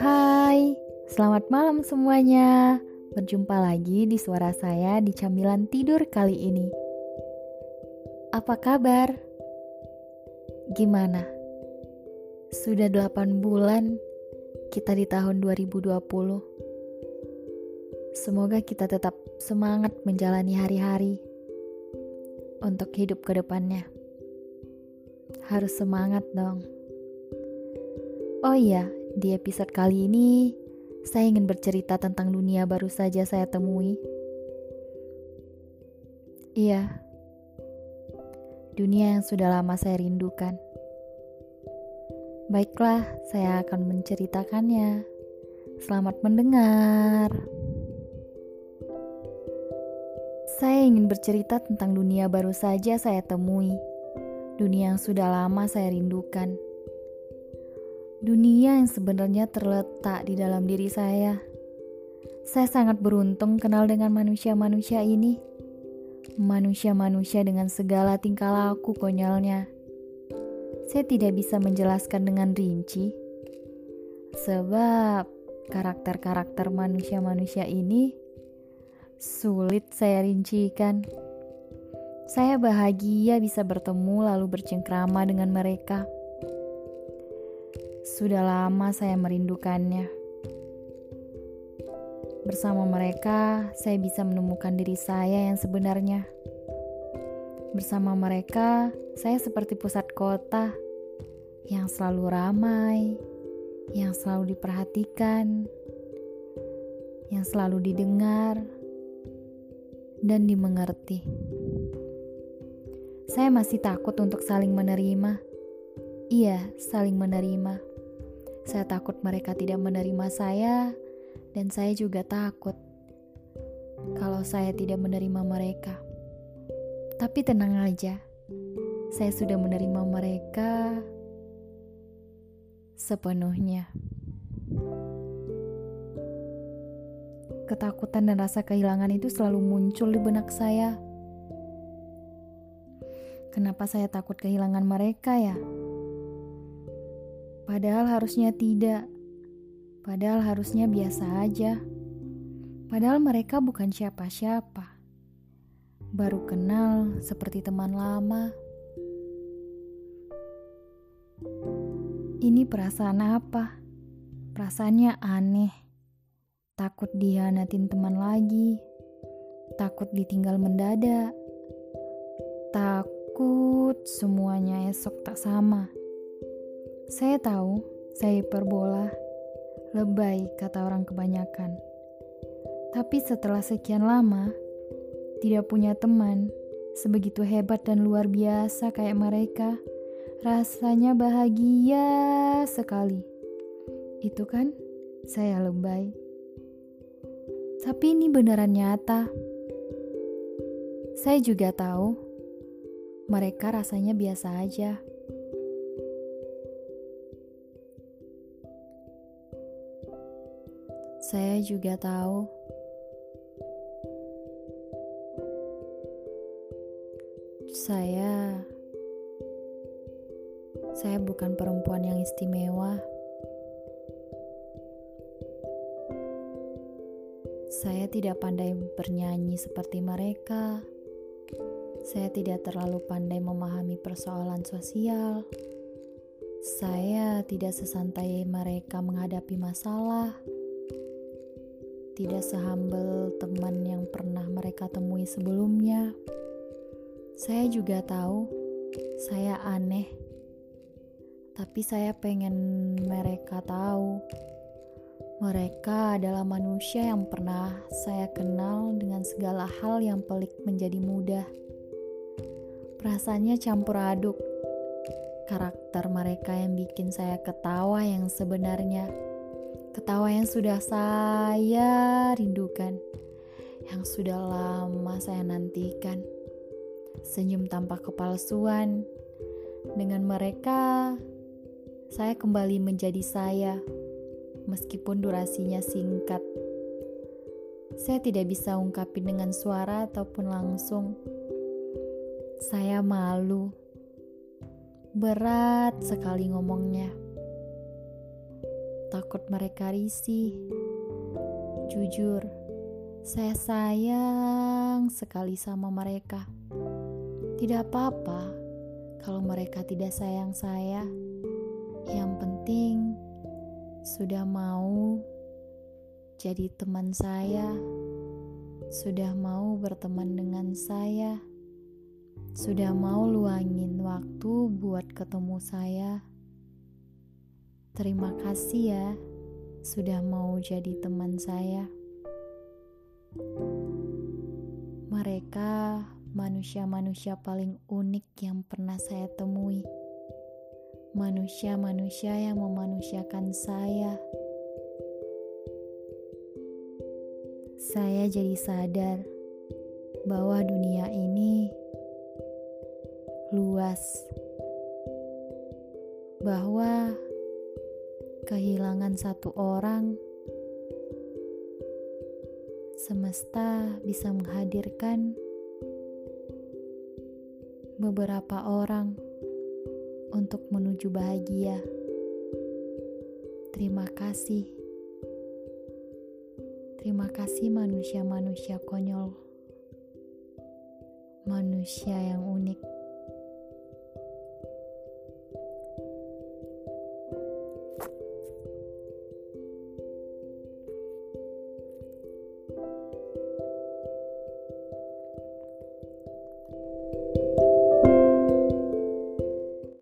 Hai, selamat malam semuanya. Berjumpa lagi di suara saya di camilan tidur kali ini. Apa kabar? Gimana? Sudah 8 bulan kita di tahun 2020. Semoga kita tetap semangat menjalani hari-hari untuk hidup ke depannya. Harus semangat dong. Oh iya, di episode kali ini saya ingin bercerita tentang dunia baru saja saya temui. Iya, dunia yang sudah lama saya rindukan. Baiklah, saya akan menceritakannya. Selamat mendengar. Saya ingin bercerita tentang dunia baru saja saya temui. Dunia yang sudah lama saya rindukan dunia yang sebenarnya terletak di dalam diri saya. Saya sangat beruntung kenal dengan manusia-manusia ini. Manusia-manusia dengan segala tingkah laku konyolnya. Saya tidak bisa menjelaskan dengan rinci. Sebab karakter-karakter manusia-manusia ini sulit saya rincikan. Saya bahagia bisa bertemu lalu bercengkrama dengan mereka. Sudah lama saya merindukannya. Bersama mereka, saya bisa menemukan diri saya yang sebenarnya. Bersama mereka, saya seperti pusat kota yang selalu ramai, yang selalu diperhatikan, yang selalu didengar, dan dimengerti. Saya masih takut untuk saling menerima. Iya, saling menerima saya takut mereka tidak menerima saya, dan saya juga takut kalau saya tidak menerima mereka. Tapi tenang aja, saya sudah menerima mereka sepenuhnya. Ketakutan dan rasa kehilangan itu selalu muncul di benak saya. Kenapa saya takut kehilangan mereka ya? Padahal harusnya tidak. Padahal harusnya biasa aja. Padahal mereka bukan siapa-siapa. Baru kenal seperti teman lama. Ini perasaan apa? Perasaannya aneh. Takut dihianatin teman lagi. Takut ditinggal mendadak. Takut semuanya esok tak sama. Saya tahu, saya hiperbola, lebay kata orang kebanyakan. Tapi setelah sekian lama, tidak punya teman, sebegitu hebat dan luar biasa kayak mereka, rasanya bahagia sekali. Itu kan, saya lebay. Tapi ini beneran nyata. Saya juga tahu, mereka rasanya biasa aja. Saya juga tahu saya saya bukan perempuan yang istimewa. Saya tidak pandai bernyanyi seperti mereka. Saya tidak terlalu pandai memahami persoalan sosial. Saya tidak sesantai mereka menghadapi masalah tidak sehambel teman yang pernah mereka temui sebelumnya. Saya juga tahu saya aneh, tapi saya pengen mereka tahu mereka adalah manusia yang pernah saya kenal dengan segala hal yang pelik menjadi mudah. Perasaannya campur aduk. Karakter mereka yang bikin saya ketawa yang sebenarnya Ketawa yang sudah saya rindukan, yang sudah lama saya nantikan. Senyum tanpa kepalsuan. Dengan mereka, saya kembali menjadi saya, meskipun durasinya singkat. Saya tidak bisa ungkapin dengan suara ataupun langsung. Saya malu. Berat sekali ngomongnya. Takut mereka risih. Jujur, saya sayang sekali sama mereka. Tidak apa-apa kalau mereka tidak sayang saya. Yang penting sudah mau jadi teman saya, sudah mau berteman dengan saya, sudah mau luangin waktu buat ketemu saya. Terima kasih ya, sudah mau jadi teman saya. Mereka manusia-manusia paling unik yang pernah saya temui manusia-manusia yang memanusiakan saya. Saya jadi sadar bahwa dunia ini luas, bahwa kehilangan satu orang, semesta bisa menghadirkan beberapa orang untuk menuju bahagia. Terima kasih. Terima kasih manusia-manusia konyol. Manusia yang unik.